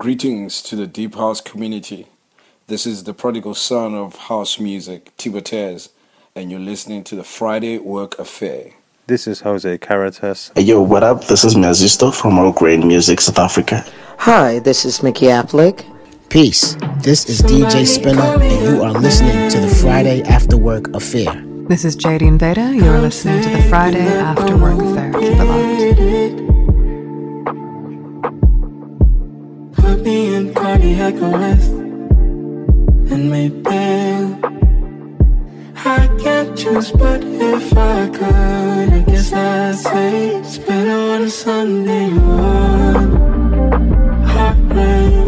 Greetings to the Deep House community. This is the prodigal son of house music, Tibetez, and you're listening to the Friday Work Affair. This is Jose Caritas. Hey, yo, what up? This is Mazisto from All Grain Music, South Africa. Hi, this is Mickey Affleck. Peace. This is DJ Spinner, and you are listening to the Friday After Work Affair. This is JD Invader. You're listening to the Friday After Work Affair. Keep it locked. Put me in cardiac arrest and maybe I can't choose, but if I could, I guess I'd say spend on a Sunday morning, heartbreak.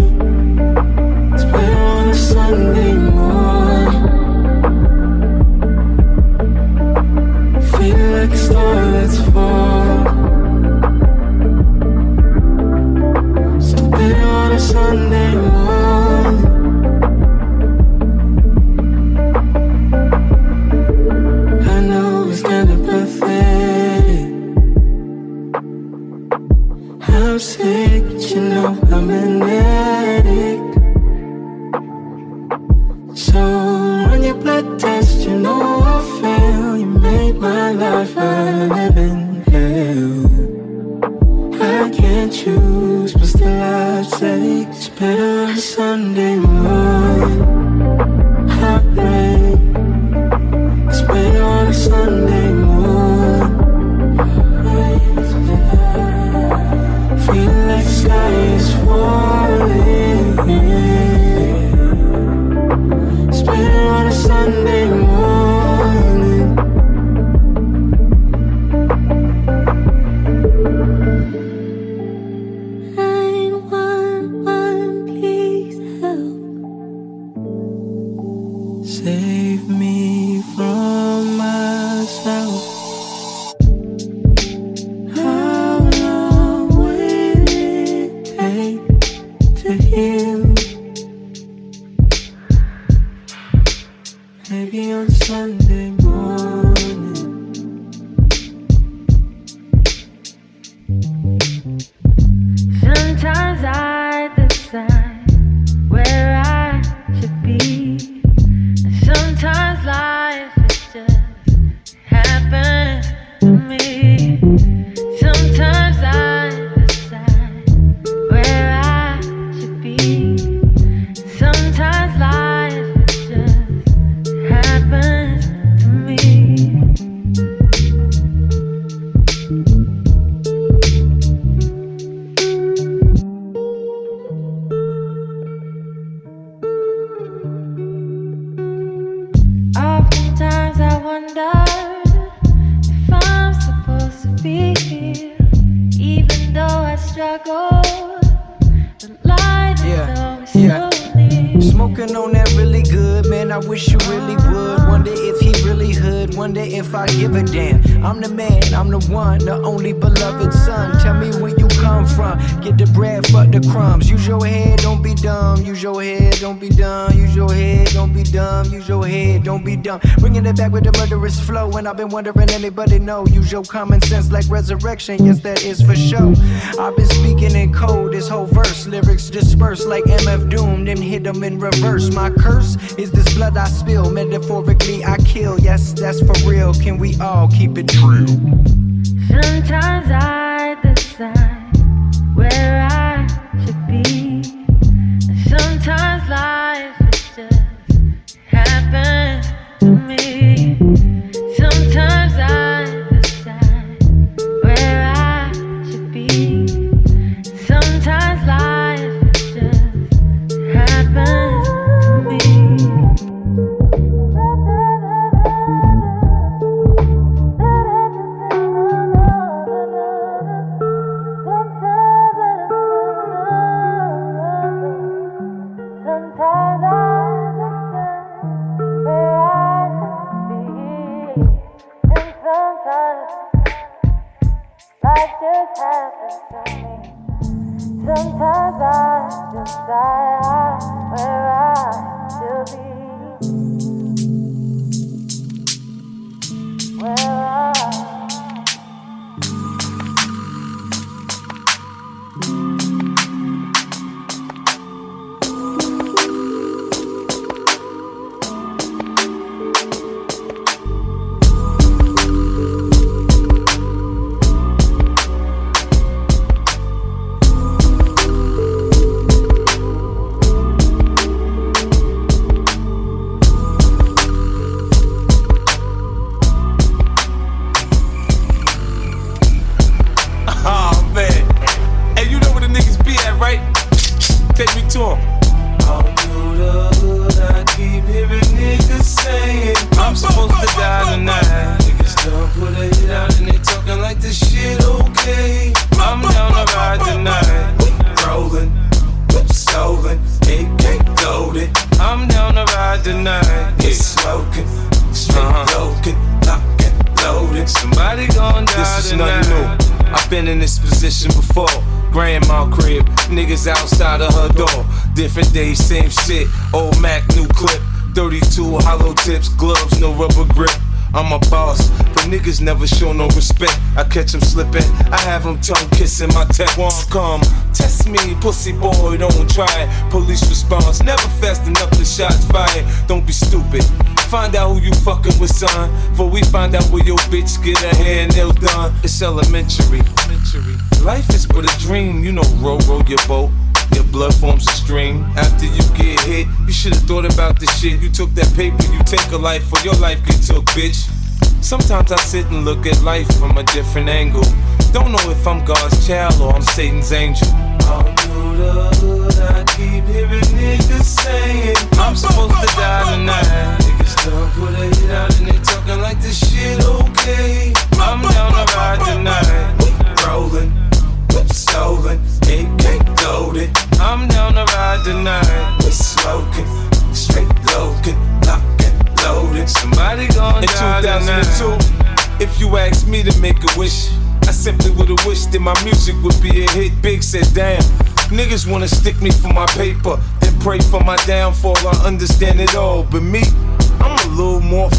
Spend on a Sunday Sunday morning. I know it's kinda pathetic. I'm sick, but you know I'm an addict. So run your blood test, you know I fail. You made my life a. I can't choose, but still I'd say it's better on a Sunday morning. Heartbreak. It's better on a Sunday morning. Feel like the sky is falling. It's better on a Sunday I've been wondering, anybody know? Use your common sense like resurrection. Yes, that is for sure. I've been speaking in code, this whole verse. Lyrics dispersed like MF Doom, then hit them in reverse. My curse is this blood I spill. Metaphorically, I kill. Yes, that's for real. Can we all keep it true? Sometimes I Me to him. All through the hood, I keep hearing niggas saying I'm supposed to die tonight. Niggas done put a hit out and they talking like this shit okay. I'm down to ride tonight. Rolling, whip stolen, AK loaded. I'm down to ride tonight. Get smoking, straight Uh-huh. loking, locking, loaded. Somebody gon' die This is tonight. nothing new. I've been in this position before. Grandma crib, niggas outside of her door. Different days, same shit. Old Mac, new clip. 32 hollow tips, gloves, no rubber grip. I'm a boss, but niggas never show no respect. I catch 'em slipping, I have 'em tongue kissing my tech won't come. Test me, pussy boy, don't try it. Police response, never fast enough to shots fired. Don't be stupid. Find out who you fucking with, son. For we find out where your bitch get her hair and nails done. It's elementary. Life is but a dream, you know, row, row your boat. Your blood forms a stream. After you get hit, you should've thought about this shit. You took that paper, you take a life, or your life get took, bitch. Sometimes I sit and look at life from a different angle. Don't know if I'm God's child or I'm Satan's angel. All through the hood, I keep hearing niggas saying I'm supposed to die tonight. Niggas done put a hit out and they talking like this shit okay. I'm down to ride tonight. Rolling, whip stolen, AK loaded. I'm down to ride tonight. We smoking, straight loking, locking, loaded. Somebody In 2002, if you asked me to make a wish, I simply would've wished that my music would be a hit. Big said, damn, niggas wanna stick me for my paper, then pray for my downfall. I understand it all, but me, I'm a little more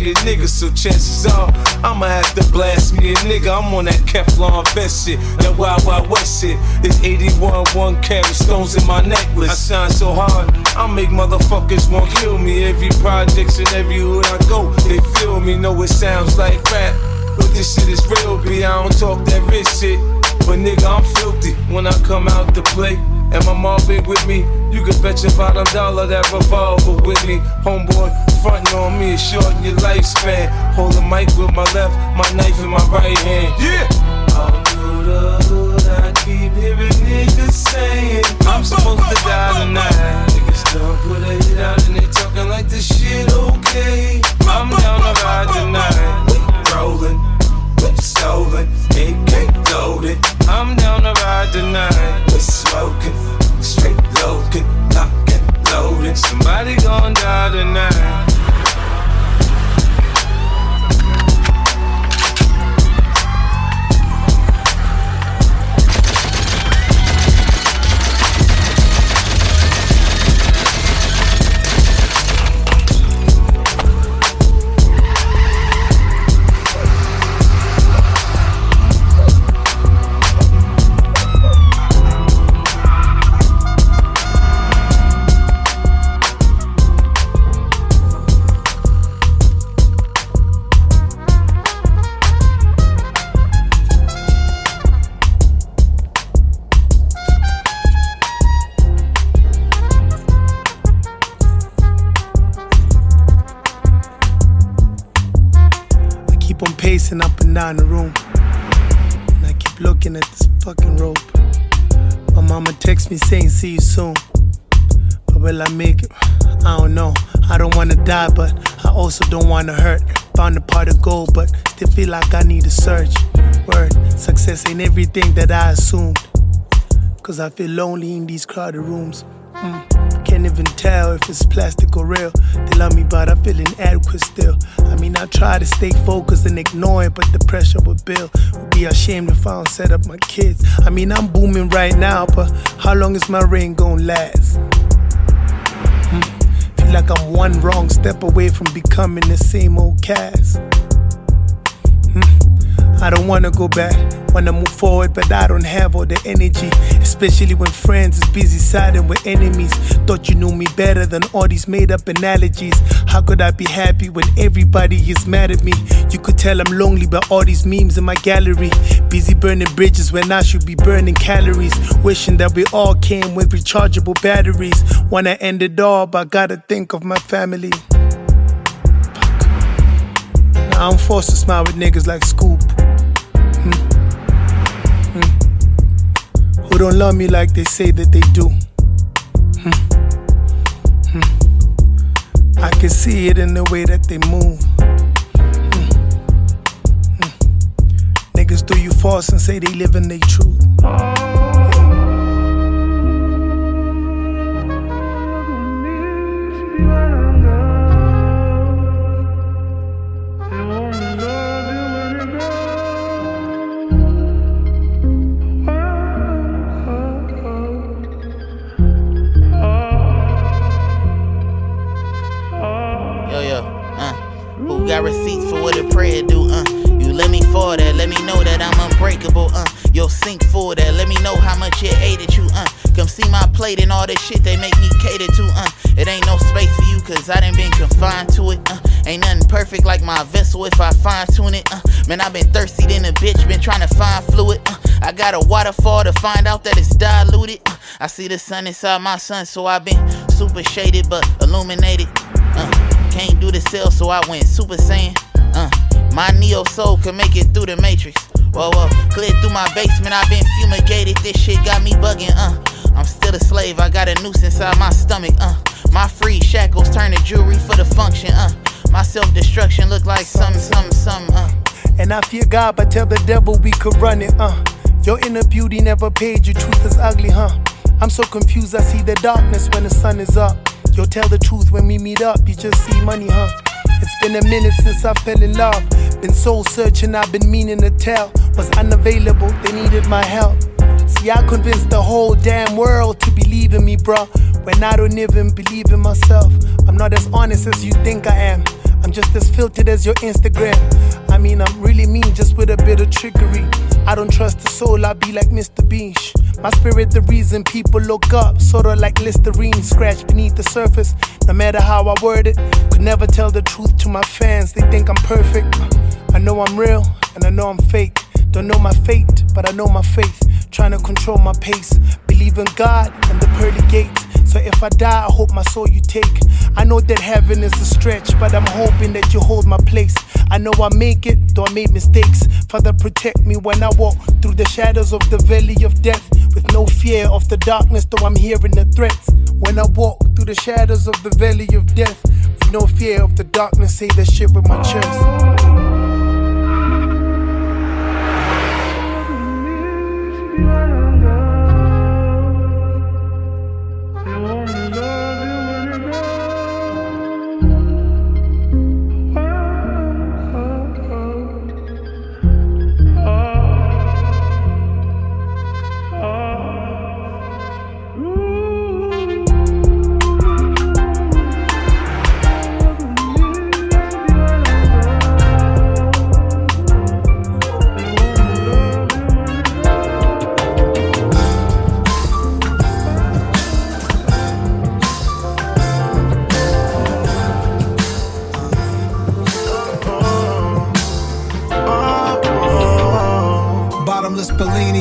flashy a nigga, so chances are I'ma have to blast me a nigga. I'm on that Kevlar vest shit, that Wild Wild West shit. There's 81 one carat stones in my necklace. I shine so hard, I make motherfuckers want kill me. Every projects and every hood I go, they feel me. Know it sounds like rap, but this shit is real. B, I don't talk that rich shit. But nigga, I'm filthy when I come out to play. And my mom been with me. You can bet your bottom dollar that revolver with me. Homeboy, frontin' on me is shorten your lifespan. Hold the mic with my left, my knife in my right hand. Yeah! All through the hood, I keep hearing niggas saying I'm supposed to die tonight. Niggas done put a hit out and they talking like this shit okay. I'm down to ride tonight. We rolling, whip stolen, AK loaded. I'm down to ride tonight. We smoking, straight loking, locking, loaded. Somebody gon' die tonight. Pacing up and down the room. And I keep looking at this fucking rope. My mama texts me saying, see you soon. But will I make it? I don't know. I don't wanna die, but I also don't wanna hurt. Found a part of gold, but still feel like I need to search. Word, success ain't everything that I assumed. Cause I feel lonely in these crowded rooms. Mm. Can't even tell if it's plastic or real. They love me, but I feel inadequate still. I mean, I try to stay focused and ignore it, but the pressure would build. Would be ashamed if I don't set up my kids. I mean, I'm booming right now, but how long is my reign gonna last? Mm. Feel like I'm one wrong step away from becoming the same old cast. I don't wanna go back, wanna move forward, but I don't have all the energy. Especially when friends is busy siding with enemies. Thought you knew me better than all these made up analogies. How could I be happy when everybody is mad at me? You could tell I'm lonely by all these memes in my gallery. Busy burning bridges when I should be burning calories. Wishing that we all came with rechargeable batteries. Wanna end it all, but gotta think of my family. I'm forced to smile with niggas like Scoop. Hmm. Hmm. Who don't love me like they say that they do. Hmm. Hmm. I can see it in the way that they move. Hmm. Hmm. Niggas do you false and say they live in their truth. Got receipts for what a prayer do, uh? You let me fall that, let me know that I'm unbreakable, uh. Yo, sink for that, let me know how much it hated you, uh. Come see my plate and all this shit they make me cater to, uh. It ain't no space for you, cause I done been confined to it, uh. Ain't nothing perfect like my vessel if I fine tune it, uh. Man, i been thirsty than a bitch, been trying to find fluid, uh. I got a waterfall to find out that it's diluted, uh. I see the sun inside my sun, so i been super shaded but illuminated. Can't do the cell, so I went Super Saiyan. Uh, my Neo soul can make it through the Matrix. Whoa, whoa, clear through my basement, I've been fumigated. This shit got me bugging, uh. I'm still a slave, I got a noose inside my stomach, uh. My free shackles turn to jewelry for the function, uh. My self destruction look like something, something, something, uh. And I fear God, but tell the devil we could run it, uh. Your inner beauty never paid, your truth is ugly, huh? I'm so confused, I see the darkness when the sun is up. Yo, tell the truth when we meet up, you just see money, huh? It's been a minute since I fell in love. Been soul searching, I've been meaning to tell. Was unavailable, they needed my help. See, I convinced the whole damn world to believe in me, bruh. When I don't even believe in myself. I'm not as honest as you think I am. I'm just as filtered as your Instagram. I mean, I'm really mean, just with a bit of trickery. I don't trust the soul, I be like Mr. Beach. My spirit, the reason people look up, sorta like Listerine, scratched beneath the surface. No matter how I word it, could never tell the truth to my fans. They think I'm perfect. I know I'm real, and I know I'm fake. Don't know my fate, but I know my faith. Trying to control my pace. Believe in God and the pearly gates. So if I die, I hope my soul you take. I know that heaven is a stretch, but I'm hoping that you hold my place. I know I make it, though I made mistakes. Father, protect me when I walk through the shadows of the valley of death. With no fear of the darkness, though I'm hearing the threats. When I walk through the shadows of the valley of death, with no fear of the darkness, say that shit with my chest.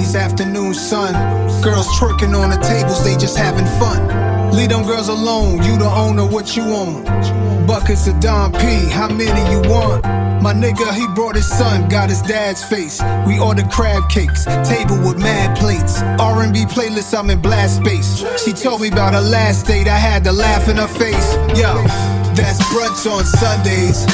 Bellinis, afternoon sun. Girls twerking on the tables, they just having fun. Leave them girls alone, you the owner, what you own. Buckets of Dom P, how many you want? My nigga, he brought his son, got his dad's face. We ordered crab cakes, table with mad plates. R&B playlist, I'm in blast space. She told me about her last date, I had to laugh in her face. Yo, that's brunch on Sundays.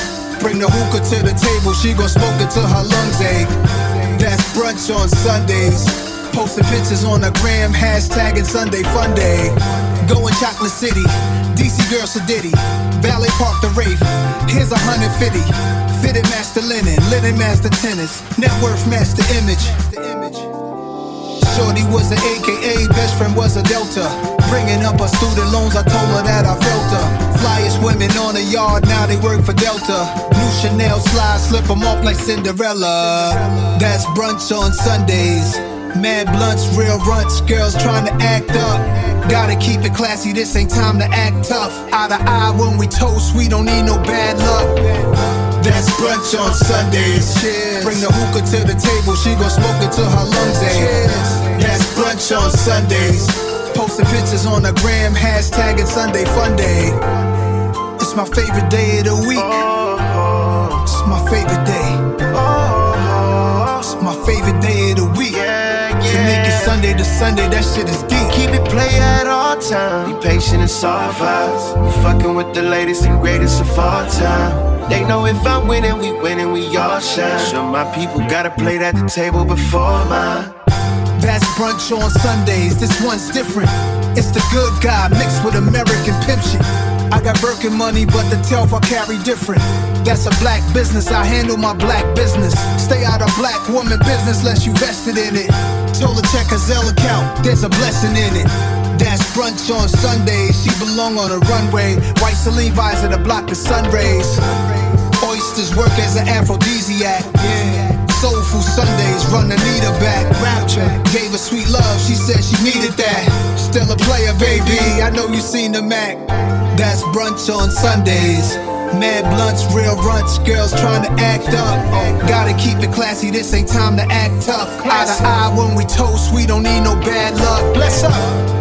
Bring the hookah to the table, she gon' smoke it till her lungs ache. That's brunch on Sundays. Posting pictures on the gram, hashtagging Sunday Fun Day. Going Chocolate City, DC Girl Sedity, Valley Park the Rafe. Here's a hundred fifty. Fitted master linen, linen master tennis, net worth master image. Shorty was an AKA, best friend was a Delta. Bringing up her student loans, I told her that I felt her. Women on the yard, now they work for Delta. New Chanel slide, slip them off like Cinderella. That's brunch on Sundays. Mad blunts, real runts, girls trying to act up. Gotta keep it classy, this ain't time to act tough. Eye to eye when we toast, we don't need no bad luck. That's brunch on Sundays. Bring the hookah to the table, she gon' smoke it till her lungs ache. That's brunch on Sundays. Posting pictures on the gram, hashtagging Sunday Fun Day. It's my favorite day of the week. It's my favorite day. It's my favorite day of the week. To make it Sunday to Sunday, that shit is deep. Keep it play at all times. Be patient and soft vibes. We fucking with the latest and greatest of all time. They know if I'm winning, we winning, we all shine. Sure, my people gotta play at the table before mine. That's brunch on Sundays. This one's different. It's the good guy mixed with American pimp shit. I got Birkin money, but the telf I carry different. That's a black business. I handle my black business. Stay out of black woman business unless you vested in it. Told her check her Zelle account. There's a blessing in it. That's brunch on Sundays. She belong on a runway. White Celine visor to block the sun rays. Oysters work as an aphrodisiac. Yeah. Soulful Sundays, run Anita back. Rapture gave her sweet love, she said she needed that. Still a player, baby. I know you seen the Mac. That's brunch on Sundays. Mad blunts, real runts, girls trying to act up. Gotta keep it classy, this ain't time to act tough. Eye to eye when we toast, we don't need no bad luck. Bless up.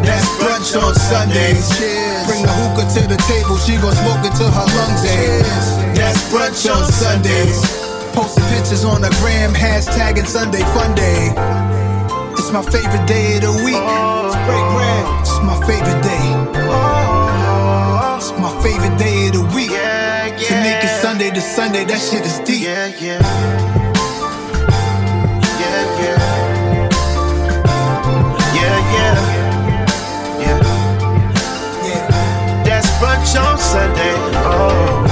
That's brunch on Sundays. Cheers. Bring the hookah to the table, she gon' smoke it till her lungs ache. That's brunch on Sundays. Posting pictures on the gram, hashtagging Sunday Fun Day. It's my favorite day of the week. It's break bread. It's my favorite day. It's my favorite day of the week. To make it Sunday to Sunday, that shit is deep. Yeah, yeah. Yeah, yeah. Yeah, yeah. Yeah. That's brunch on Sunday. Oh.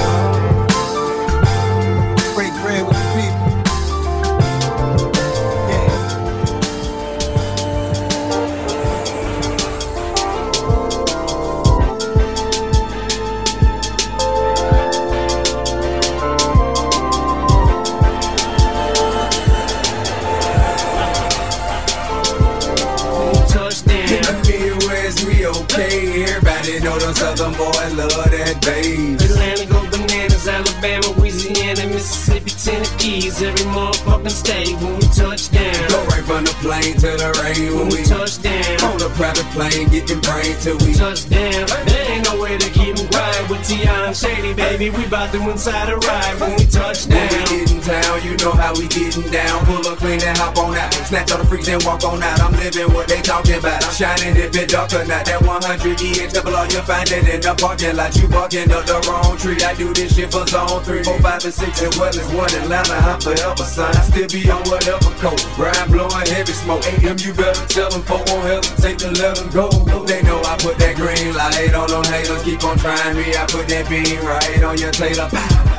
Southern boys love that bass. Atlanta go bananas, Alabama, Louisiana, Mississippi, Tennessee. Every motherfucking state when we touch down. Go right from the plane to the rain when we touch down. On the private plane, getting brain till we touch down. There ain't no way to keep keep 'em quiet with T.I. Shady, baby. We bout to inside a ride when we touch When down. we get in town, you know how we getting down. Pull up clean and hop on out. Snatch all the freaks and walk on out. I'm living what they talking about. I'm shining if it dark or not. That 100 EX double all you find it in the parking lot. You barking up the wrong tree. I do this shit for zone three, four, five, and six, and well as one Atlanta. I'm forever son. I still be on whatever coat. Brian blowing heavy smoke. AM, you better tell them folk won't hesitate to let them go. They know I put that green light on them haters. Keep on trying me. I put that beam right on your tailor.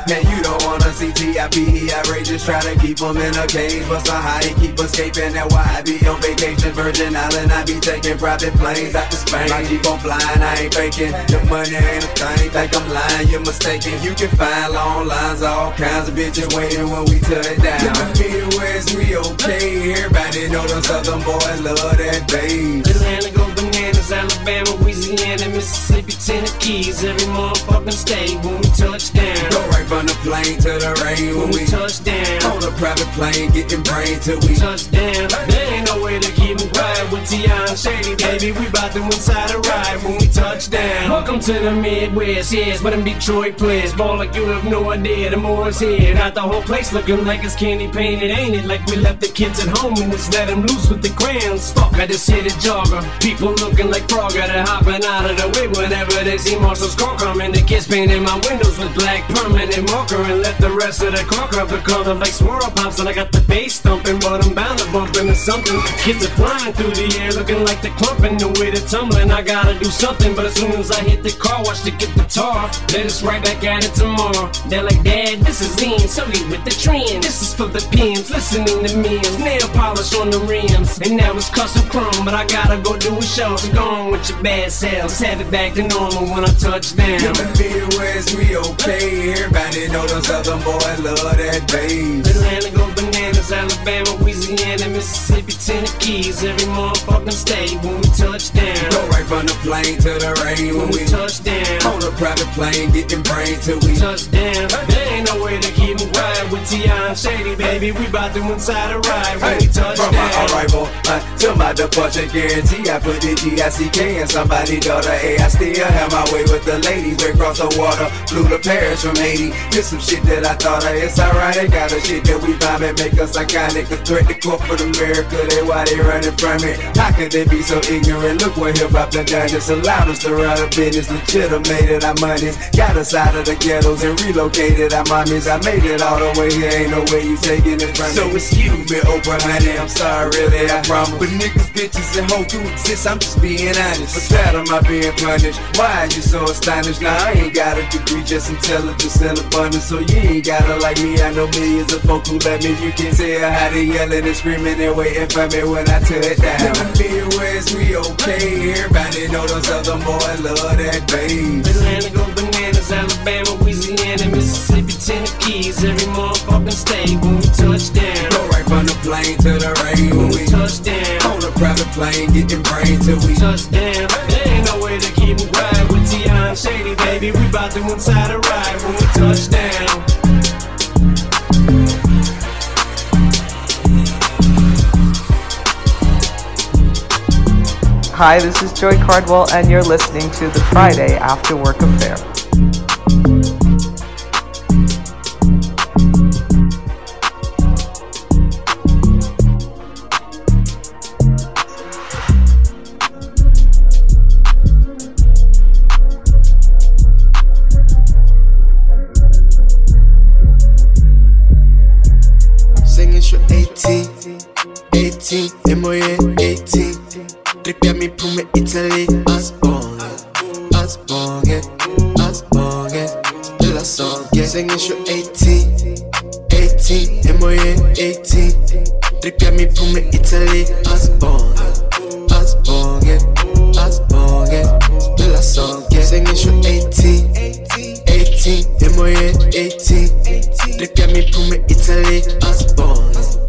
Man, you don't wanna see T.I.P. outrageous. Try to keep them in a cage, but somehow he keep escaping. That's why I be on vacation. Virgin Island, I be taking private planes out to Spain. I keep on flying, I ain't faking. The money ain't a thing. Think I'm lying, you're mistaken. You can find long lines, all kinds of bitches waiting when we touch down. In the Midwest, we okay. Everybody know them Southern boys love that bass. Atlanta go bananas, Alabama, Louisiana, Mississippi, Tennessee. Every motherfucking state when we touch down. Go right from the plane to the rain when we touch down. On the private plane, getting brain till we touch down. There ain't no way to keep keep 'em quiet with T.I. and Shady, baby. We bout to inside a ride when we touch down. Welcome to the Midwest, yes, but them Detroit players. Ball like you have no idea, the more is here. Got the whole place looking like it's candy painted, ain't it? Like we left the kids at home and just let them loose with the crayons. Fuck, I just hit a jogger. People looking like Frogger, they're hopping out of the way whenever they see Marshall's car coming. The kids painted my windows with black permanent marker and left the rest of the car cover colored like swirl pops. And I got the bass thumping, but I'm bound to bump into something. Kids are flying through the air looking like they're clumping. The way they're tumbling, I gotta do something. But as soon as I hit the car, watch the get the tar. Let us right back at it tomorrow. They're like, Dad, this is in, so we with the trend. This is for the pins, listening to memes. Nail polish on the rims. And now it's custom chrome, but I gotta go do a show. So go on with your bad self. Just have it back to normal when I touch down. In the Midwest, we okay. Everybody know them Southern boys love that bass. Atlanta go bananas, Alabama, Louisiana, Mississippi, Tennessee. Every motherfucking state when we touch down. Go right from the plane to the rain when we touchdown. On a private plane, getting brain till we touchdown. There ain't no way to keep me quiet with T.I. and Shady, baby. We bout to inside a ride when we touch From my down. arrival uh, to my departure, guarantee I put the G-I-C-K in somebody's daughter. Hey, I still have my way with the ladies. We cross the water, flew to Paris from Haiti. Did some shit that I thought of. It's ironic, got the shit that we find that make us iconic. A threat to corporate America, they why they running from it. How could they be so ignorant? Look what hip hop done done. Just allowed us to run a business, legitimated our monies. Got us out of the ghettos and relocated our mommies. I made it all the way here, ain't no way you taking it from me. So excuse me, Oprah, honey, I'm sorry, really, I promise. But niggas, bitches, and hoes do exist, I'm just being honest. But that am I being punished? Why are you so astonished? Now I ain't got a degree, just intelligence and abundance. So you ain't gotta like me, I know millions of folk who let me. You can tell how they yelling and screaming and waiting for me when I touch down. In the Midwest, we okay. Everybody know those other boys love that bass. Atlanta go bananas, Alabama, Louisiana, Mississippi, Tennessee, every motherfucking state when we touch down. Go right from the plane to the rain when we touch down. Private plane, getting brain till we. There ain't no way to keep me quiet with Shady, baby. We bout to inside a ride when we touch down. Hi, this is Joi Cardwell, and you're listening to the Friday After Work Affair. 18, MON 18. Trippiami prume Italy, Asbonge, Asbonge, Asbonge. La song, yeah. Singing sur 18, 18, MON 18. Trippiami prume Italy, Asbonge, Asbonge, Asbonge. La song, yeah. Singing sur 18, 18, MON 18. Trippiami prume Italy, Asbonge, Asbonge,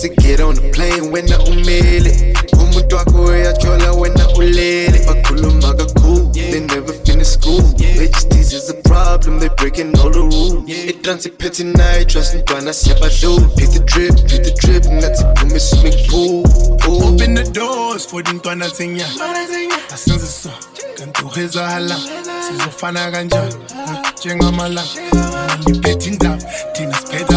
to get on the plane when I'm umele. Umuntu wako uyajola when I'm ulele. Bakhulumaga cool, they never finish school. This is a problem, they breaking all the rules. It runs a petty night, trust me, twana siyabadu. Pick the drip, pick the drip, ngathi phume swimming pool. Open the doors for dintwana zenya asenze so kanti uhezala sizofana kanjani njengamalanga ngiphethe indaba thina siphethe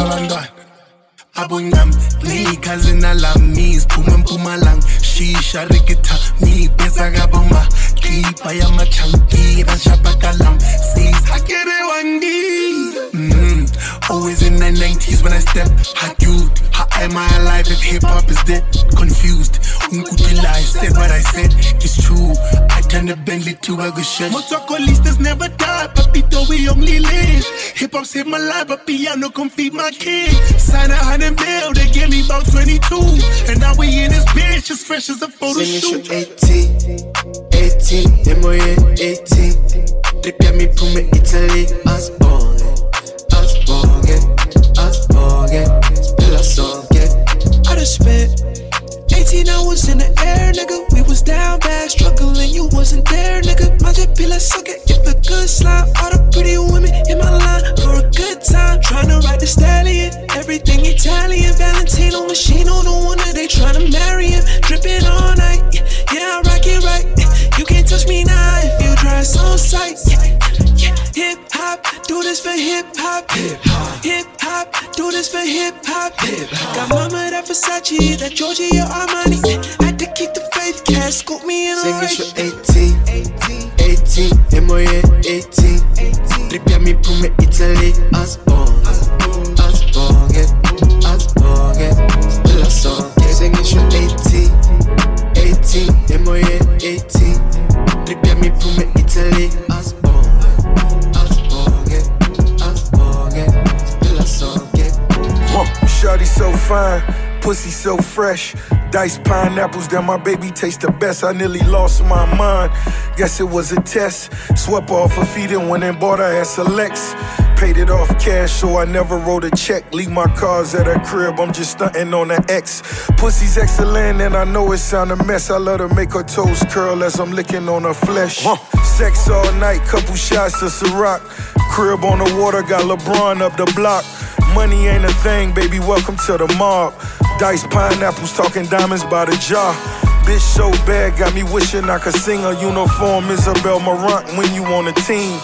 abonyam niyikazina lami siphume mpumalanga shisha rikita ngiyibhesa kaboma. Khipa yamachangira shabakalam. Sishakerewandi Mm, always in the 90s when I step hot youth. How am I alive if hip hop is dead? Confused. Unkutila, I said what I said. It's true. I turned the Bentley to a good shit. Motocolistas never die, papito, we only live. Hip hop saved my life, but piano come feed my kids. Sign a hundred mil, they give me about 22. And now we in this bitch as fresh as a photo shoot. sur 18, 18, MON 18. Trippiami prume Italy, Asbonge, Asbonge, yeah. I done spent 18 hours in the air, nigga. We was down bad, struggling, you wasn't there, nigga. My jet be like, suck it, if a good slime. All the pretty women in my line for a good time. Tryna ride the stallion, everything Italian. Valentino machine on the one that they tryna marry him. Dripping all night, yeah, I rock it right. You can't touch me now if you dress on sight. Yeah. Hip hop, do this for hip hop. Hip hop, hip hop, do this for hip hop. Hip hop. Got mama that Versace, that Giorgio Armani. Had to keep the faith, cash scoop me in a race. sur 18, 18, MON 18. Trippiami prume Italy, Asbonge, Asbonge, Asbonge. La song, yeah. Singing sur 18, 18, MON 18. Trippiami prume Italy, Asbonge, Huh, Shawty so fine, pussy so fresh. Diced pineapples that my baby taste the best. I nearly lost my mind. Guess it was a test. Swept off her feet and went and bought her ass a Lex. Paid it off cash, so I never wrote a check. Leave my cars at her crib, I'm just stunting on the X. Pussy's excellent, and I know it sound a mess. I let her make her toes curl as I'm licking on her flesh. Sex all night, couple shots of Ciroc. Crib on the water, got LeBron up the block. Money ain't a thing, baby, welcome to the mob. Dice pineapples, talking diamonds by the jar. Bitch so bad, got me wishing I could sing a uniform Isabel Marant when you on the team.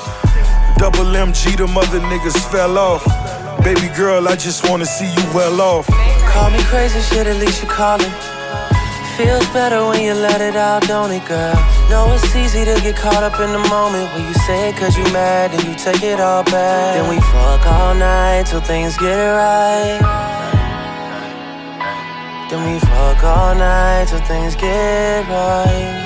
Double MG, the mother niggas fell off. Baby girl, I just wanna see you well off. Call me crazy, shit, at least you calling. Feels better when you let it out, don't it, girl? Know it's easy to get caught up in the moment when you say it cause you mad and you take it all back. Then we fuck all night till things get right. Then we fuck all night till things get right.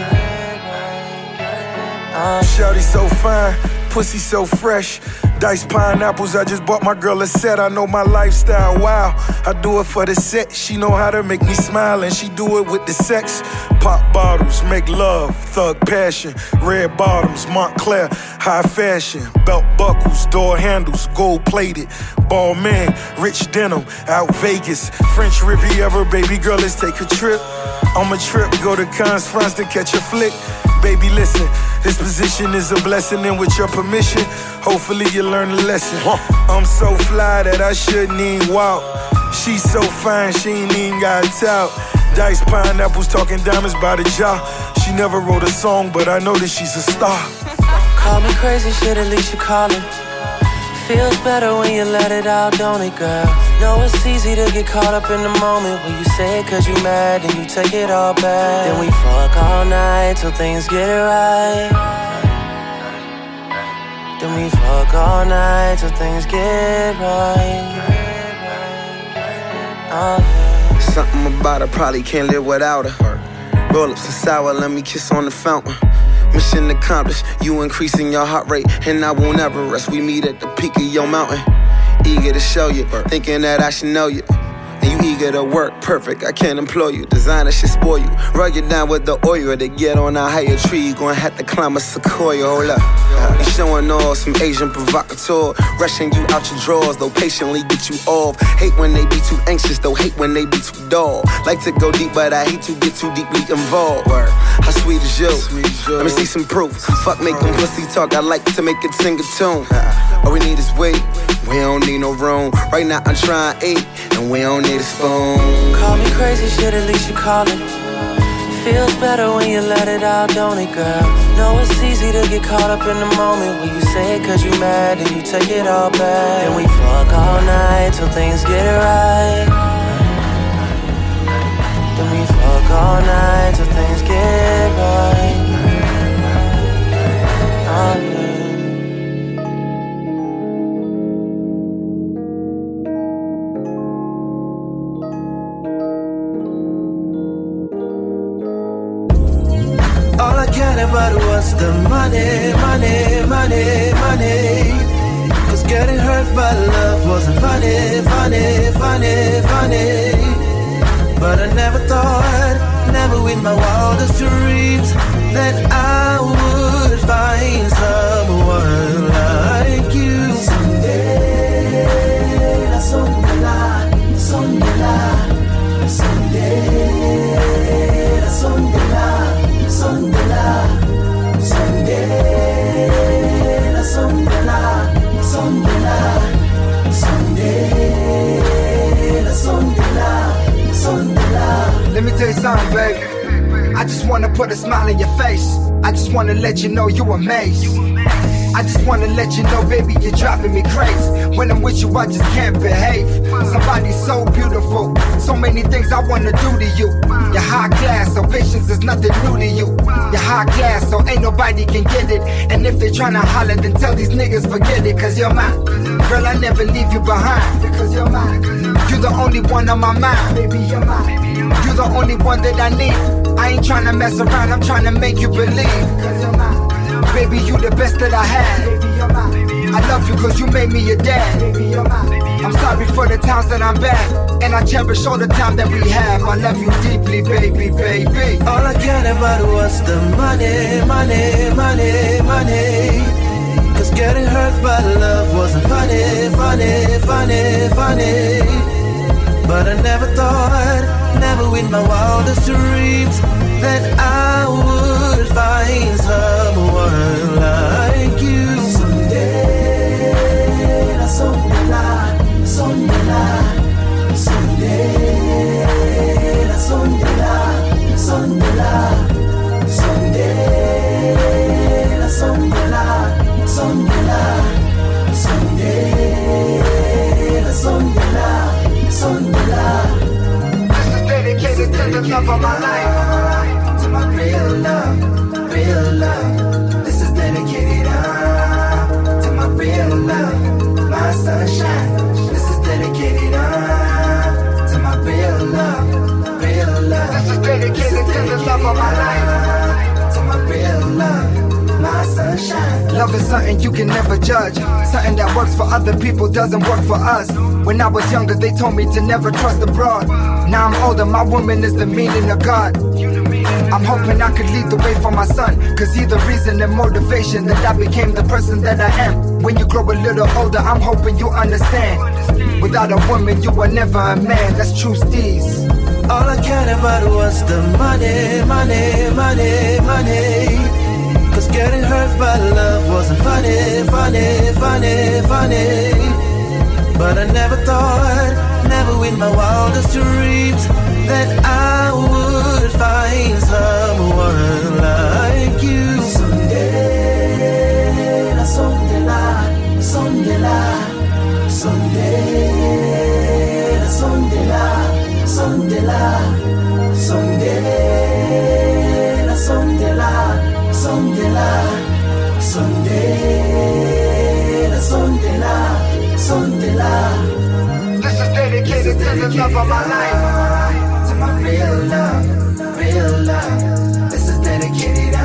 Ah. Shawty so fine, pussy so fresh. Dice pineapples, I just bought my girl a set. I know my lifestyle, wow. I do it for the set. She know how to make me smile, and she do it with the sex. Pop bottles, make love, thug passion. Red bottoms, Moncler, high fashion. Belt buckles, door handles, gold plated. Ball man, rich denim, out Vegas. French Riviera, baby girl, let's take a trip. On a trip, go to Cannes, France to catch a flick. Baby, listen, this position is a blessing, and with your permission, hopefully you learn a lesson. I'm so fly that I shouldn't even walk. She's so fine, she ain't even got tout. Dice pineapples, talking diamonds by the jar. She never wrote a song, but I know that she's a star. Call me crazy, shit, at least you call calling. Feels better when you let it out, don't it, girl? Know it's easy to get caught up in the moment when you say it cause you mad and you take it all back. Then we fuck all night till things get right. Then we fuck all night till things get right. Oh, yeah. Something about her probably can't live without her. Roll up some sour, let me kiss on the fountain. Mission accomplished, you increasing your heart rate, and I won't ever rest. We meet at the peak of your mountain. Eager to show you, thinking that I should know you. And you eager to work, perfect. I can't employ you. Designer should spoil you. Rug you down with the oil to get on a higher tree. You gonna have to climb a sequoia. Hold up. You showing off some Agent Provocateur. Rushing you out your drawers, though patiently get you off. Hate when they be too anxious, though hate when they be too dull. Like to go deep, but I hate to get too deeply involved. How sweet is you? Let me see some proof. Fuck making pussy talk, I like to make it sing a tune. All we need is weight. We don't need no room. Right now I'm trying eat, and we don't need a spoon. Call me crazy, shit, at least you calling. Feels better when you let it out, don't it, girl? Know it's easy to get caught up in the moment when you say it cause you mad and you take it all back. Then we fuck all night till things get right. Then we fuck all night till things get right. Oh, yeah. About was the money, money, money, money. Cause getting hurt by love wasn't funny, funny, funny, funny. But I never thought, never in my wildest dreams, that I would find someone like you. Someday, someday, someday, someday, someday, someday, Let me tell you something, baby. I just wanna put a smile on your face. I just wanna let you know you amazed. I just wanna let you know, baby, you're driving me crazy. When I'm with you, I just can't behave. Somebody so beautiful, so many things I wanna do to you. You're high class, so patience is nothing new to you. You're high class, so ain't nobody can get it. And if they tryna holler, then tell these niggas forget it, cause you're mine. Girl, I never leave you behind, because you're mine. You're the only one on my mind, baby, you're mine. You're the only one that I need. I ain't tryna mess around, I'm tryna make you believe. Cause you're mine. Baby, you the best that I had. I love you cause you made me your dad. I'm sorry for the times that I'm bad. And I cherish all the time that we have. I love you deeply, baby, baby. All I cared about was the money, money, money, money. Cause getting hurt by love wasn't funny, funny, funny, funny. But I never thought, never in my wildest dreams, that I would find someone like you. Someday, someday, someday, someday, someday, someday, someday, someday. This is dedicated to the love of my life, my real love, real love. This is dedicated uh, to my real love, my sunshine. This is dedicated uh, to my real love, real love. This is dedicated to the love of my life, to my real love, my sunshine. Love is something you can never judge. Something that works for other people doesn't work for us. When I was younger, they told me to never trust abroad. Now I'm older, my woman is the meaning of God. I'm hoping I could lead the way for my son. Cause he's the reason and motivation that I became the person that I am. When you grow a little older, I'm hoping you understand. Without a woman, you are never a man. That's true steez. All I cared about was the money, money, money, money. Cause getting hurt by love wasn't funny, funny, funny, funny. But I never thought, never in my wildest dreams, that I would find someone like you. Someday, la, someday, la, someday, la, someday, la, someday, la, someday, la, someday, la, someday, la, someday, la, someday, la, someday, la, someday. La. This is dedicated to the love of my life, to my real love, real love. This is dedicated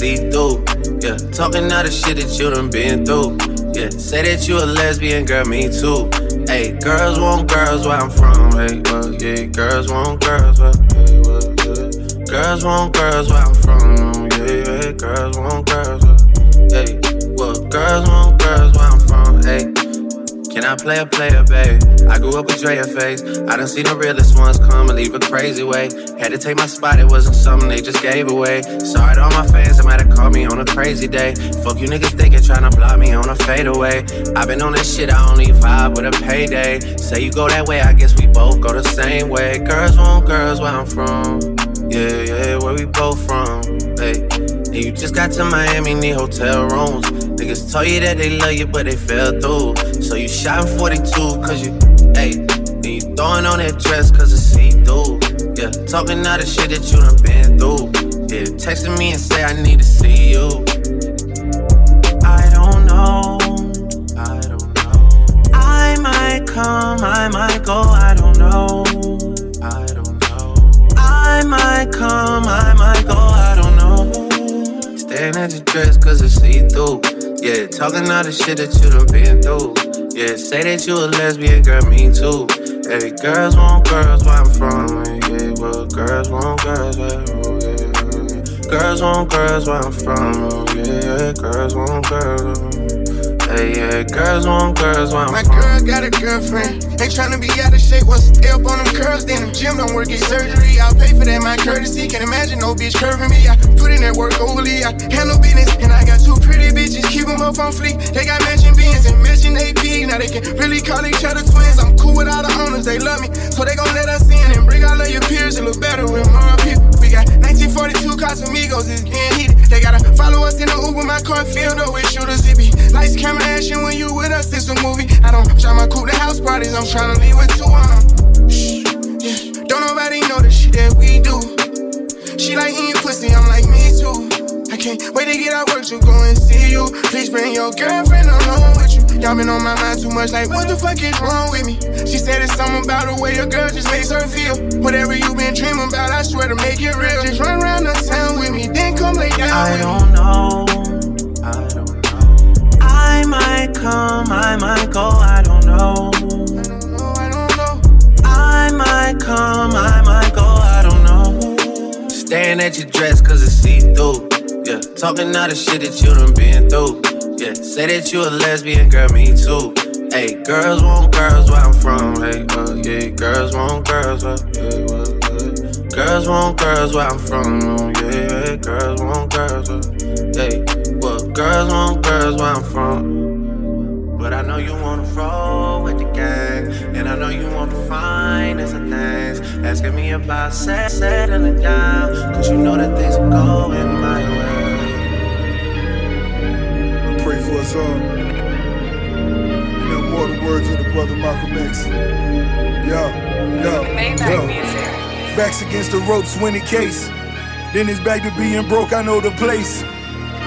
see through. Yeah, talking all the shit that you done been through. Yeah, say that you a lesbian, girl, me too. Hey, girls want girls where I'm from. Hey, well, yeah, girls want girls where, hey, well, yeah. Girls want girls where I'm from. Yeah, yeah, girls want girls where, hey, well, girls want can I play a player, babe? I grew up with Drea face. I done seen the realest ones come and leave a crazy way. Had to take my spot, it wasn't something they just gave away. Sorry to all my fans that might have called me on a crazy day. Fuck you niggas thinking trying to block me on a fadeaway. i been on this shit, I only vibe with a payday. Say you go that way, I guess we both go the same way. Girls want girls where I'm from. Yeah, yeah, where we both from. Hey. And you just got to Miami, need hotel rooms. Niggas told you that they love you, but they fell through. So you shot in 42, cause you, hey, and you throwing on that dress, cause it's see through. Yeah, talking all the shit that you done been through. Yeah, texting me and say I need to see you. I don't know, I don't know. I might come, I might go, I don't know. I don't know. I might come, I might go, I don't know. Staring at your dress cause it's see through. Yeah, talking all the shit that you done been through. Yeah, say that you a lesbian, girl, me too. Hey, girls want girls where I'm from. Yeah, well, girls want girls where oh, yeah. Girls want girls where I'm from. Oh, yeah, girls want girls. Hey, yeah, girls want girls want. My girl got a girlfriend. They tryna be out of shape. What's the up on them curls? Then the gym don't work, get surgery. I'll pay for that, my courtesy. Can't imagine no bitch curving me. I put in that work overly. I handle business. And I got two pretty bitches. Keep them up on fleek. They got matching beans and matching AP. Now they can really call each other twins. I'm cool with all the owners. They love me. So they gon' let us in and bring all of your peers. It look better with more people. We got 1942 Casamigos is getting heated. They gotta follow us in the Uber, my car filled up with It camera, action when you with us. It's a movie. I don't try my cool to house parties. I'm tryna leave with two of them. Shh, yeah. Don't nobody know the shit that we do. She like eating pussy, I'm like me too. I can't wait to get out work to go and see you. Please bring your girlfriend along with you. Y'all been on my mind too much, like what the fuck is wrong with me? She said it's something about the way a girl just makes her feel. Whatever you been dreaming about, I swear to make it real. Just run around the town with me, then come lay down I don't know. Come, I might go, I don't know. I might come, I might go, I don't know. Staring at your dress cause it's see through. Yeah, talking all the shit that you done been through. Yeah, say that you a lesbian, girl, me too. Hey, girls want girls where I'm from. Hey, uh, yeah, girls want girls where, yeah, well, yeah. Girls want girls where I'm from. Yeah, yeah, girls want girls where, hey, well, girls want girls where I'm from. But I know you wanna roll with the gang, and I know you want the finest of things. Asking me about set, settling it down, cause you know that things are going my way. I pray for us all. You know more the words of the brother Malcolm X. Yo, yo, yo. Backs against the ropes, win the case. Then it's back to being broke, I know the place.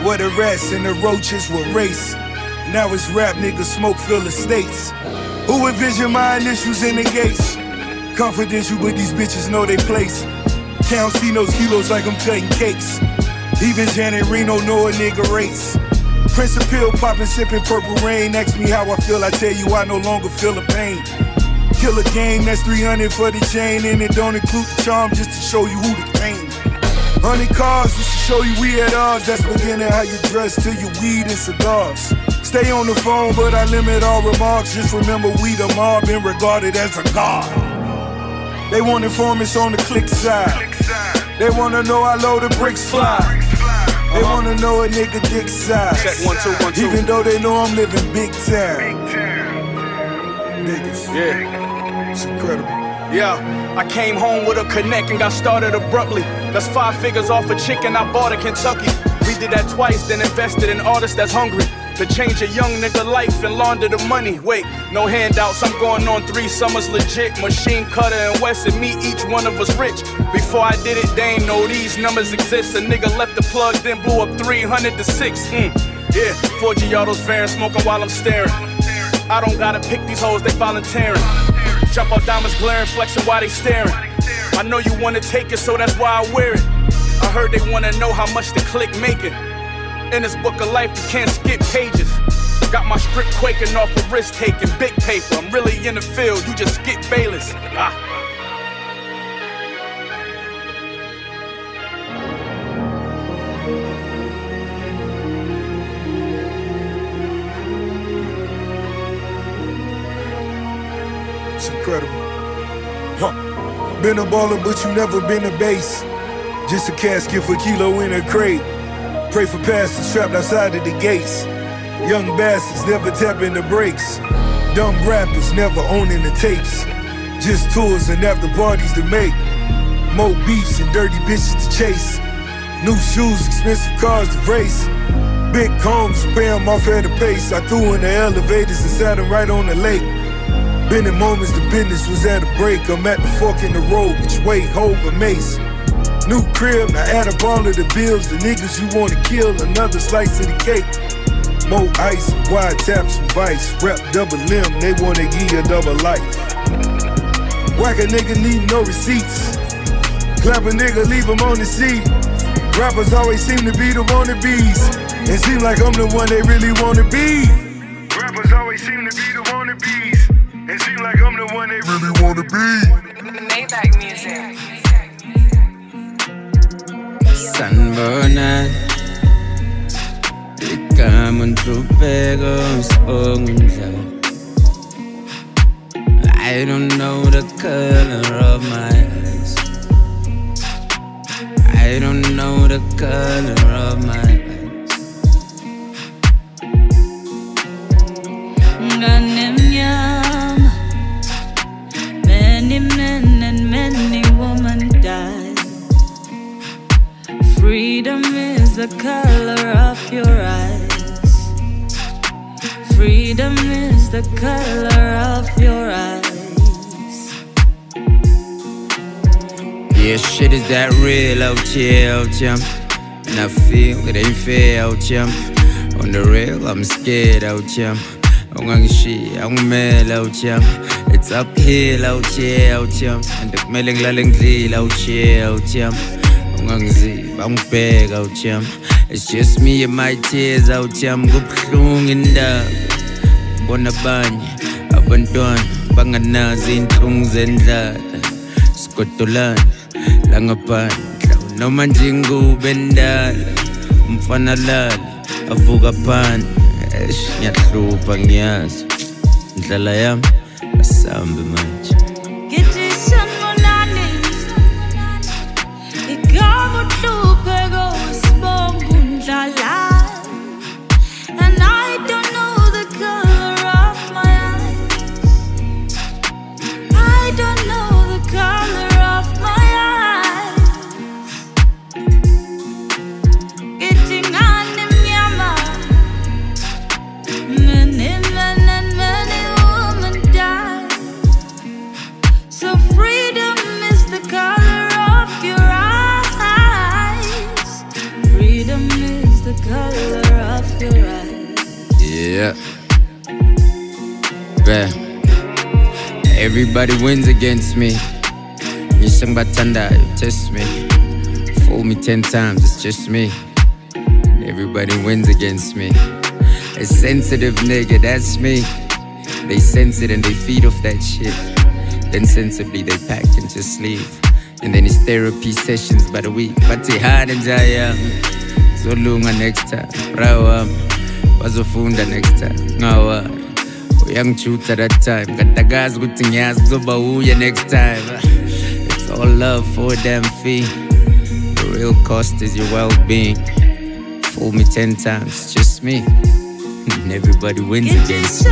Where the rats and the roaches will race. Now it's rap niggas smoke fill estates. Who envision my initials in the gates? Confidential, but these bitches know they place. Count those kilos like I'm cutting cakes. Even Janet Reno know a nigga race. Prince of pill popping, sipping purple rain. Ask me how I feel, I tell you I no longer feel the pain. Kill a game, that's 300 for the chain, and it don't include the charm just to show you who the king. Hundred cars just to show you we at odds. That's beginning how you dress till you weed and cigars. Stay on the phone, but I limit all remarks. Just remember we the mob been regarded as a god. They want informants on the click side. They wanna know how low the bricks fly. They uh-huh. wanna know a nigga dick size. Check one, two, one, two. Even though they know I'm living big time. Niggas. Yeah. It's incredible. Yeah, I came home with a connect and got started abruptly. That's five figures off a chicken I bought in Kentucky. We did that twice, then invested in artists that's hungry. To change a young nigga life and launder the money. Wait, no handouts, I'm going on three summers legit. Machine cutter and West and me, each one of us rich. Before I did it, they ain't know these numbers exist. A nigga left the plug, then blew up 300 to 6. Mm. Yeah, 4 Giotto's fair smoking while I'm staring. I don't gotta pick these hoes, they volunteering. Jump out diamonds glaring, flexing while they staring. I know you wanna take it, so that's why I wear it. I heard they wanna know how much the click making. In this book of life, you can't skip pages. Got my script quaking off of risk taking, big paper. I'm really in the field, you just skip Bayless. Ah. It's incredible. Huh. Been a baller, but you never been a base. Just a casket for kilo in a crate. Pray for pastors trapped outside of the gates. Young bastards never tapping the brakes. Dumb rappers never owning the tapes. Just tours and after parties to make. More beefs and dirty bitches to chase. New shoes, expensive cars to race. Big combs, pay off at a pace. I threw in the elevators and sat sat 'em right on the lake. Been in moments the business was at a break. I'm at the fork in the road, which way Hove and Mace. New crib, now add up all of the bills. The niggas you wanna kill, another slice of the cake. More ice, wide taps and vice. Rep double limb, they wanna give you double life. Whack a nigga need no receipts. Clap a nigga, leave him on the seat. Rappers always seem to be the wannabes. It seem like I'm the one they really wanna be. Rappers always seem to be the wannabes. It seem like I'm the one they really wanna be. Maybach music. Sanibonani igama ntlupheko sibongundlala I don't know the color of my eyes. I don't know the color of my eyes many men and many women died. Free the color of your eyes. Freedom is the color of your eyes. Yeah, shit is that real out out here. And I feel it ain't fair out here. On the real, I'm scared out here. Ungangishiya, angimele out here. It's uphill out here, out here. And kumele ngilale ngidlile out here, out here. Ungangiziba, angibheka out here. It's just me and my tears out here. Kubuhlungu indaba. Bona abanye abantwana banganazi inhlungu zendlala. Sigodolana la ngaphandle noma nje ingube endala umfana lala avuka phandle Eish, ngiyahlupha ngiyazi ndlala yami asambe manje Yeah. Everybody wins against me. Ngisho bathandayo, test me. Fool me ten times, it's just me. Everybody wins against me. A sensitive nigga, that's me. They sense it and they feed off that shit. Then sensibly they pack and just leave. And then it's therapy sessions by the week. But they hard and jaya. Zolunga next time. Brawa. Um. Bazofunda next time. Ngawa. Uyangichuta that time. got Katagazi ukuthi ngiyazi kuzoba uye next time. It's all love for a damn fee. The real cost is your well-being. Fool me ten times, just me. And everybody wins against me.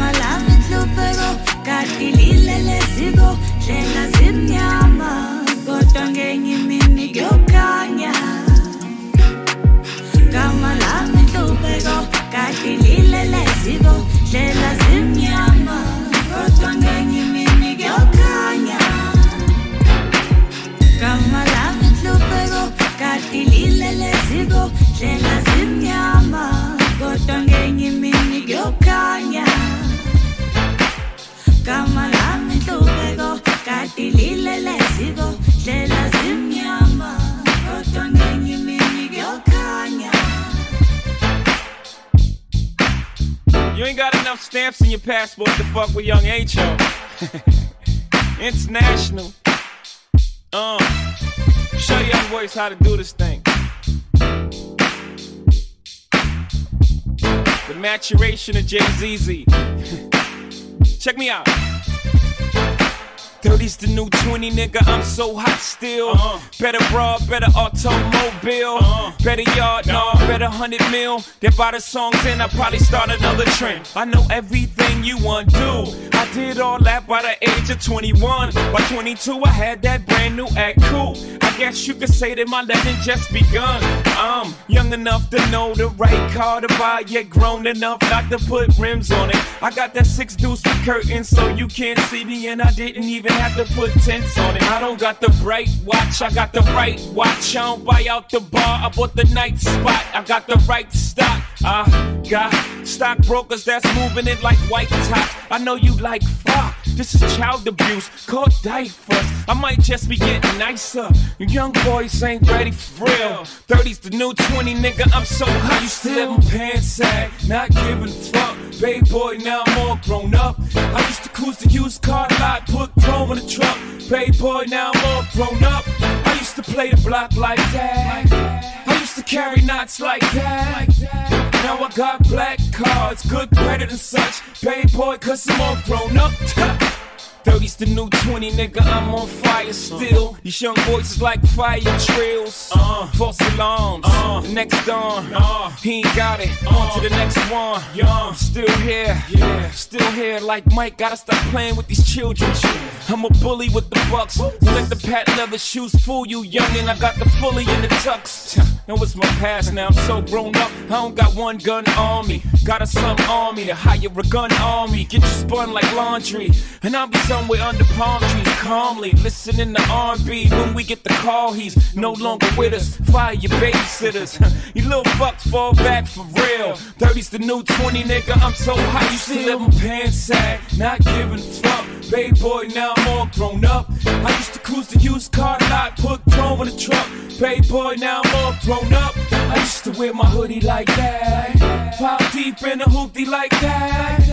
Gama lami nhlupheko kati lile leziko ndlela zimnyama kodwa ngenye imini kuyokhanya Gama lami nhlupheko kati lile leziko ndlela zimnyama kodwa ngenye imini kuyokhanya Gama lami nhlupheko kati lile leziko ndlela zimnyama kodwa ngenye imini kuyokhanya You ain't got enough stamps in your passport to fuck with young H.O. International. Uh, show young boys how to do this thing. The maturation of Jay ZZ. Check me out. 30's the new 20, nigga. I'm so hot still. Uh-huh. Better broad, better automobile. Uh-huh. Better yard, no, better 100 mil. Then by the songs in, I probably start another trend. I know everything you want undo. I did all that by the age of 21. By 22, I had that brand new act cool. I guess you could say that my legend just begun. I'm young enough to know the right car to buy, yet grown enough not to put rims on it. I got that six deuce with curtains, so you can't see me, and I didn't even have to put tents on it. I don't got the bright watch, I got the right watch. I don't buy out the bar, I bought the night spot. I got the right stock. I got stockbrokers that's moving it like white top. I know you like fuck. This is child abuse, called diapers. I might just be getting nicer. You young boys ain't ready for real. 30's the new 20, nigga. I'm so hot. To live in pants sag, not giving a fuck. Baby boy, now I'm all grown up. I used to cruise the used car lot, put chrome in the truck. Baby boy, now I'm all grown up. I used to play the block like that. To carry knots like that. Now I got black cards, good credit and such. Baby boy, cause I'm all grown up. 30's the new 20, nigga, I'm on fire still. These young boys is like fire trails. Uh, false alarms, uh, next dawn. Uh, he ain't got it, on to the next one. Young, still here, yeah, still here. Like Mike, gotta stop playing with these children. I'm a bully with the bucks. Let the patent leather shoes fool you, youngin'. I got the fully in the tux. That was my past, now I'm so grown up. I don't got one gun on me. Got a slum army to hire a gun on me. Get you spun like laundry. And I'll be somewhere under palm trees, calmly listening to R&B. When we get the call, he's no longer with us. Fire your babysitters. you little fucks fall back for real. 30's the new 20, nigga. I'm so hot. You still in pants sag, not giving a fuck. Baby boy, now I'm all grown up. I used to cruise the used car lot, put chrome in the truck. Baby boy, now I'm all grown up. I used to wear my hoodie like that. Pop deep in the hoopty like that.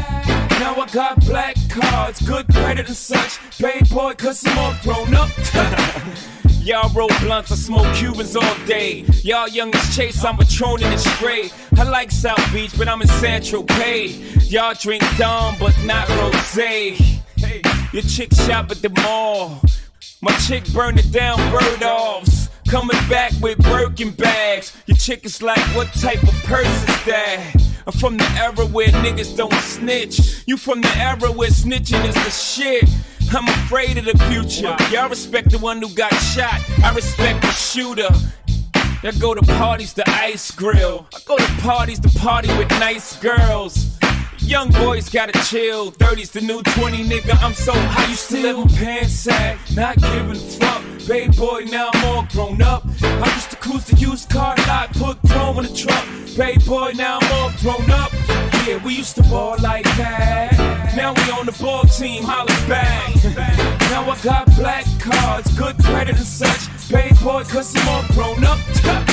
Now I got black cards, good credit and such. Baby boy, cause I'm all grown up. Y'all roll blunts, I smoke Cubans all day. Y'all young as Chase, I'm patroning and straight. I like South Beach, but I'm in Saint-Tropez. Y'all drink Dom, but not Rosé. Hey, your chick shop at the mall. My chick burn it down, bird offs. Coming back with Birkin bags. Your chick is like, what type of purse is that? I'm from the era where niggas don't snitch. You from the era where snitching is the shit. I'm afraid of the future. Y'all respect the one who got shot. I respect the shooter. I go to parties, the ice grill. I go to parties, to party with nice girls. Young boys gotta chill. 30's the new 20, nigga. I'm so high, you still live in pants sag. Not giving fuck. Baby boy, now I'm all grown up. I used to cruise the used car lot, put chrome in the truck. Baby boy, now I'm all grown up. Yeah, we used to ball like that. Now we on the ball team, holla back. Now I got black cards, good credit and such. Baby boy, cause I'm all grown up.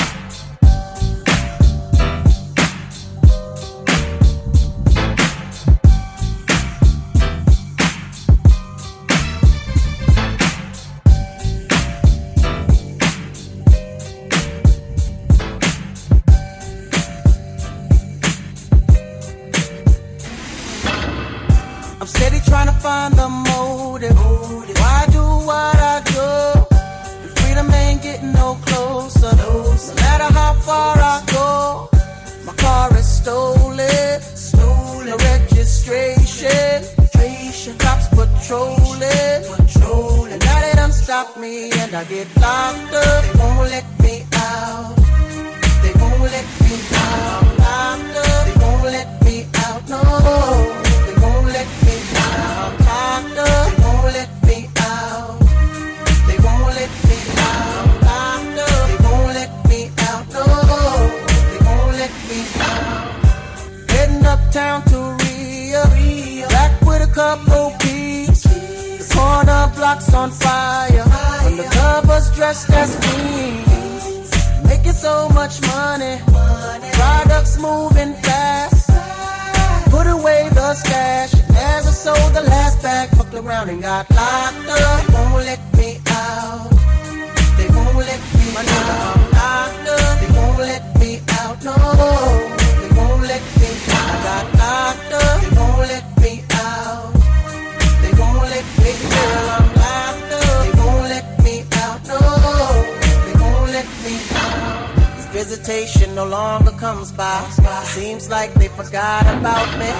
no longer comes by. Seems like they forgot about me.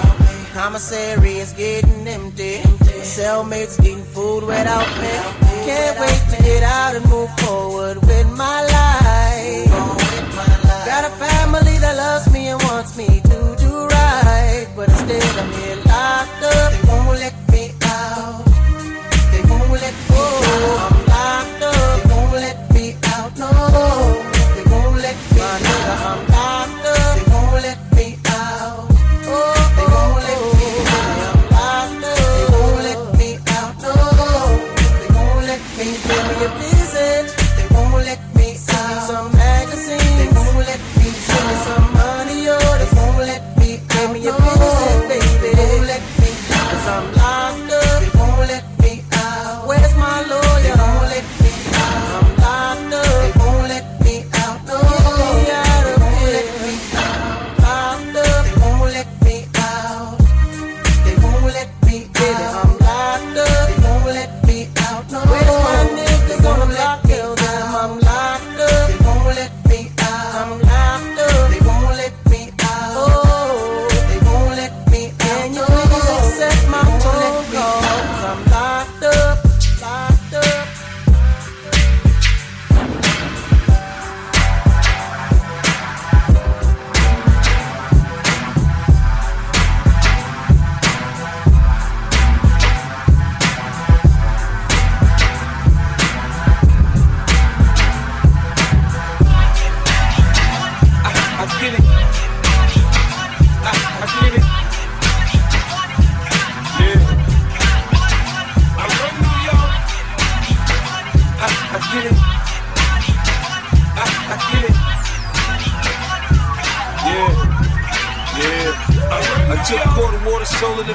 commissary is getting empty. Cellmates eating food without me. Can't wait to get out and move forward with my life. Got a family that loves me and wants me to do right, but instead I'm here locked up. They won't let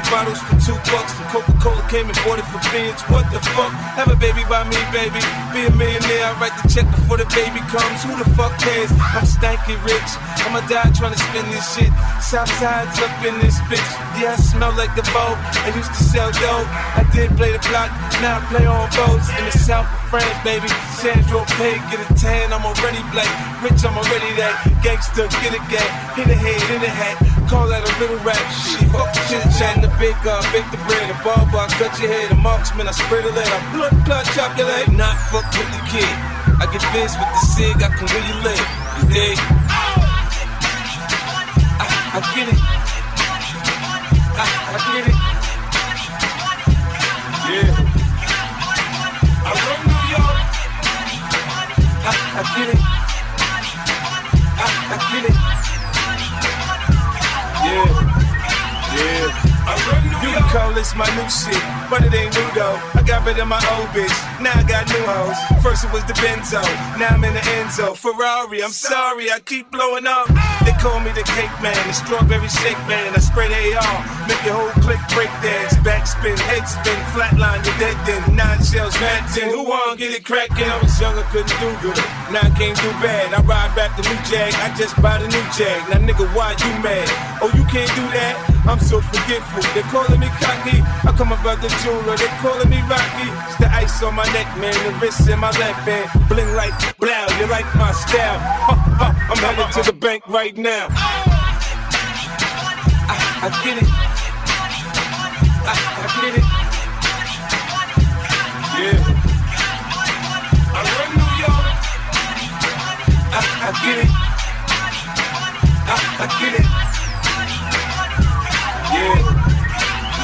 bottles for two bucks. And Coca-Cola came and bought it for beans. What the fuck? Have a baby by me, baby. Be a millionaire. I write the check before the baby comes. Who the fuck cares? I'm stanky rich. I'ma die trying to spin this shit. Southside's up in this bitch. Yeah, I smell like the boat. I used to sell dope. I did play the block. Now I play on boats in the south of France, baby. Saint-Tropez, get a tan. I'm already black. Rich, I'm already that. Gangster, get a gang. Hit a head, in a hat. Call that a little rap. She fuck the chit chat and the big uh, bake the bread. A barber, I cut your head. A marksman, I spread a lead. I blood, blood, chop your leg. Not fuck with the kid. I get biz with the cig. I can you live. You dig? I, I get it. I, get it. Yeah. I run New York. I, I get it. I, I get it. Yeah. Yeah. I run you call this my new shit, but it ain't new though. I got rid of my old bitch, now I got new hoes. First it was the Benzo, now I'm in the Enzo. Ferrari, I'm sorry, I keep blowing up. They call me the cake man, the strawberry shake man. I spray the AR, make your whole click break dance. Backspin, head spin, flatline, you're dead then. Nine shells, mad ten. Who want get it crackin'? I was young, I couldn't do good. Now I can't do bad. I ride back the new Jag, I just bought a new Jag. Now nigga, why you mad? Oh, you can't do that? I'm so forgetful. They calling me cocky. I come about the jeweler. They calling me Rocky. It's the ice on my neck, man. The wrist in my left hand. Bling like blow. You like my style? Ha, ha, I'm headed to the bank right now. I, I get it. I, I get it. Yeah. I run New York. I, I get it. I, I get it.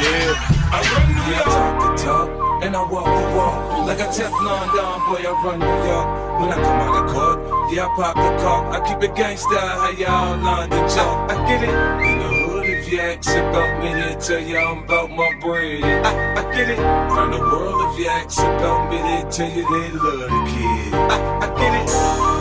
Yeah. I run New York. I talk the talk and I walk the walk like a Teflon Don boy. I run New York. When I come out the court, yeah I pop the cork. I keep it gangsta. How y'all learn the joke? I get it in the hood. If you ask about me, they tell you I'm about my bread. I, I get it from the world. If you ask about me, they tell you they love the kid. I, I get it.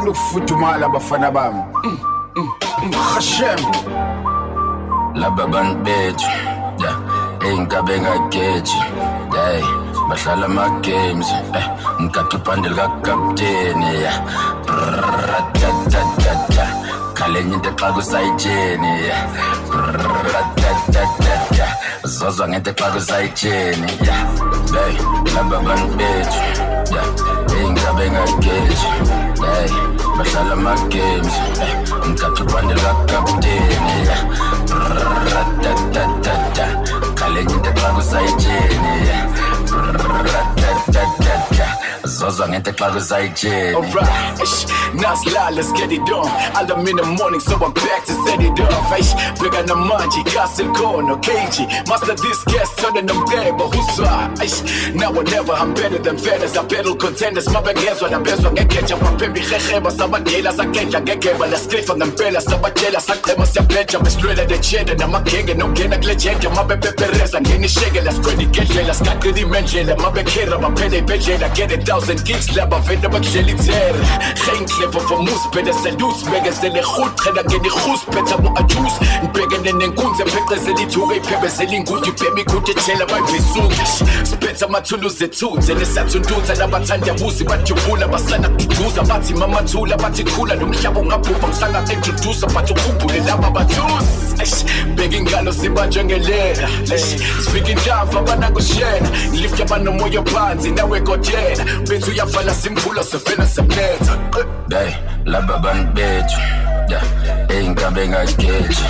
Bathanda ukufudumala abafana bami hashem. Laba bantu bethu. Ey'nkabe ngageji hey bahlala ama-games. Eh ngigada ibhande likakapteni ya. Brrrr-da-da-da-da. khalenye into xa kusayitsheni Brrrr-da-da-da-da. zozwa ngento xa kusayitsheni hey laba bantu bethu. Ey'nkabe ngageji hey bahlala ama-games eh ngigada ibhande likakapteni ya Brrrr-da-da-da-da. khalenye into xa kusayitsheni Zozwa ngento xa Alright, ish, slide, let's get it on. Alarm in the morning, so I'm back to set it off. Ish, bigger than manji, castle corner, KG. Master this guest, turning them but who's Ish, now or never, I'm better than feathers. I battle contenders, my bag hands when I'm best when I catch up. Pembi Hecheba, Sabatela, Sakenja, Gekeba, let's cliff on them Bella, Sabatela, Sakema, Sapenja, I'm straight at the cheddar, and I'm a king, no gain a glitch, my baby Perez, and any shake, let's credit, get let's got the dimension, my my penny, pension, I get a thousand gigs, lab, I've end up a jelly tear. Geen clever voor moes, bij de salutes, beggen ze niet goed, ga dan geen goes, pet op a juice. Beggen in een koens, en pekken ze niet toe, ik peppen ze niet goed, je pep goed, je chilla bij bezoekers. Spetsa mathuluzi ethuthi, nesathuntutha labathanda buzi, bajubula basana duduza, bathi mama thula, bathi khula, nomhlaba ungabhubha, ngisanga introducer, bathi ukhumbule laba bathusi. Eish, Bheka ingalo sibanjwe ngelera, Eish, sifika bethu uyafana simphula, sivena semletha. Hey, laba bantu bethu ya ey'nkabe ngageji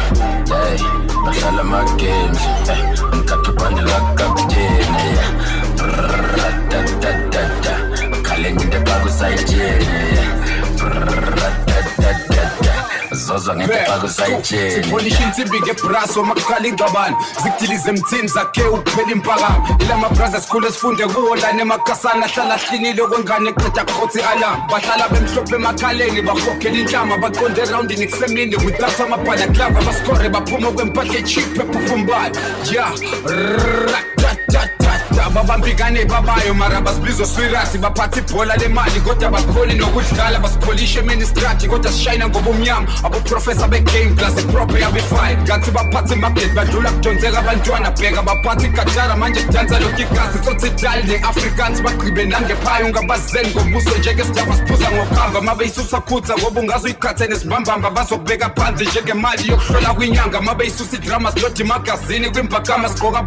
hey bahlala ama-games. Hey ngigada ibhande likakapteni ya Brrrr-da-da-da-da. khalenye into zizoza ngempaka zayitshenipolisha insimbi ngebrasi wamaqala ingxabano. Zikudilize emthini zakhe ukuphela impakamo ilamabrazi esikhulu esifunde kuwo lana emakasana ahlala ahlinile okwengane eqeda khothi alam bahlala bemhlophe emakhaleni bakhokhela inhlama baqonde erawundini kusemini. Without amabhalaglava basikore baphuma kwempahla echiphe ephufumbala ya ratatatata babambikane babayo mara basibizwa swirati baphatha ibhola lemali kodwa bakhoni nokudlala basipholishe eministrati kodwa sishayina ngobumnyama. Aboprofesa begame iprope kanti badlula abantwana bheka manje kudansa lokhu igasi sothidali ne-afrikans bagqibe ungabazeni khutha ngoba phansi njengemali yokuhlola kwinyanga idrama kwimbakama sigqoka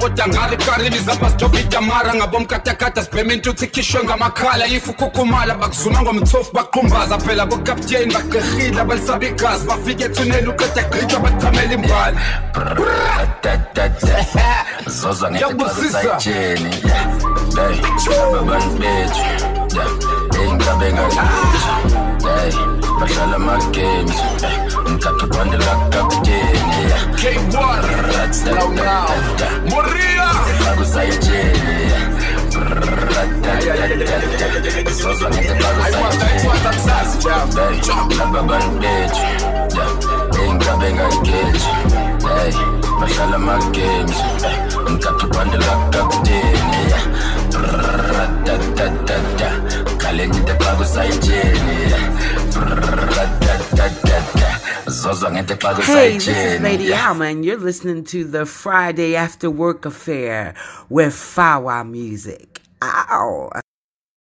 mara ngabomkatakata sibhema intuthu ikhishwe ngamakhala. Ifukukhumala bakuzuma ngomthofu baqumbaza phela. Bokapteni bagqirhile abalisaba igazi. Bafike ethuneni uqeda gqitshwa bathamela imbali zozwa ngeeaisayitsheni abantu bethu? Eyingabe ngakuthi bahlala ama-games. Umthatha ubhande lakho K1 Slow now Muria badlala magames ngikabhibandela kapteni ratatatatata khale ngide xa kusayitsheni ratatatatata Hey, this is Lady Alma, and you're listening to the Friday After Work Affair with Fawa Music. Ow!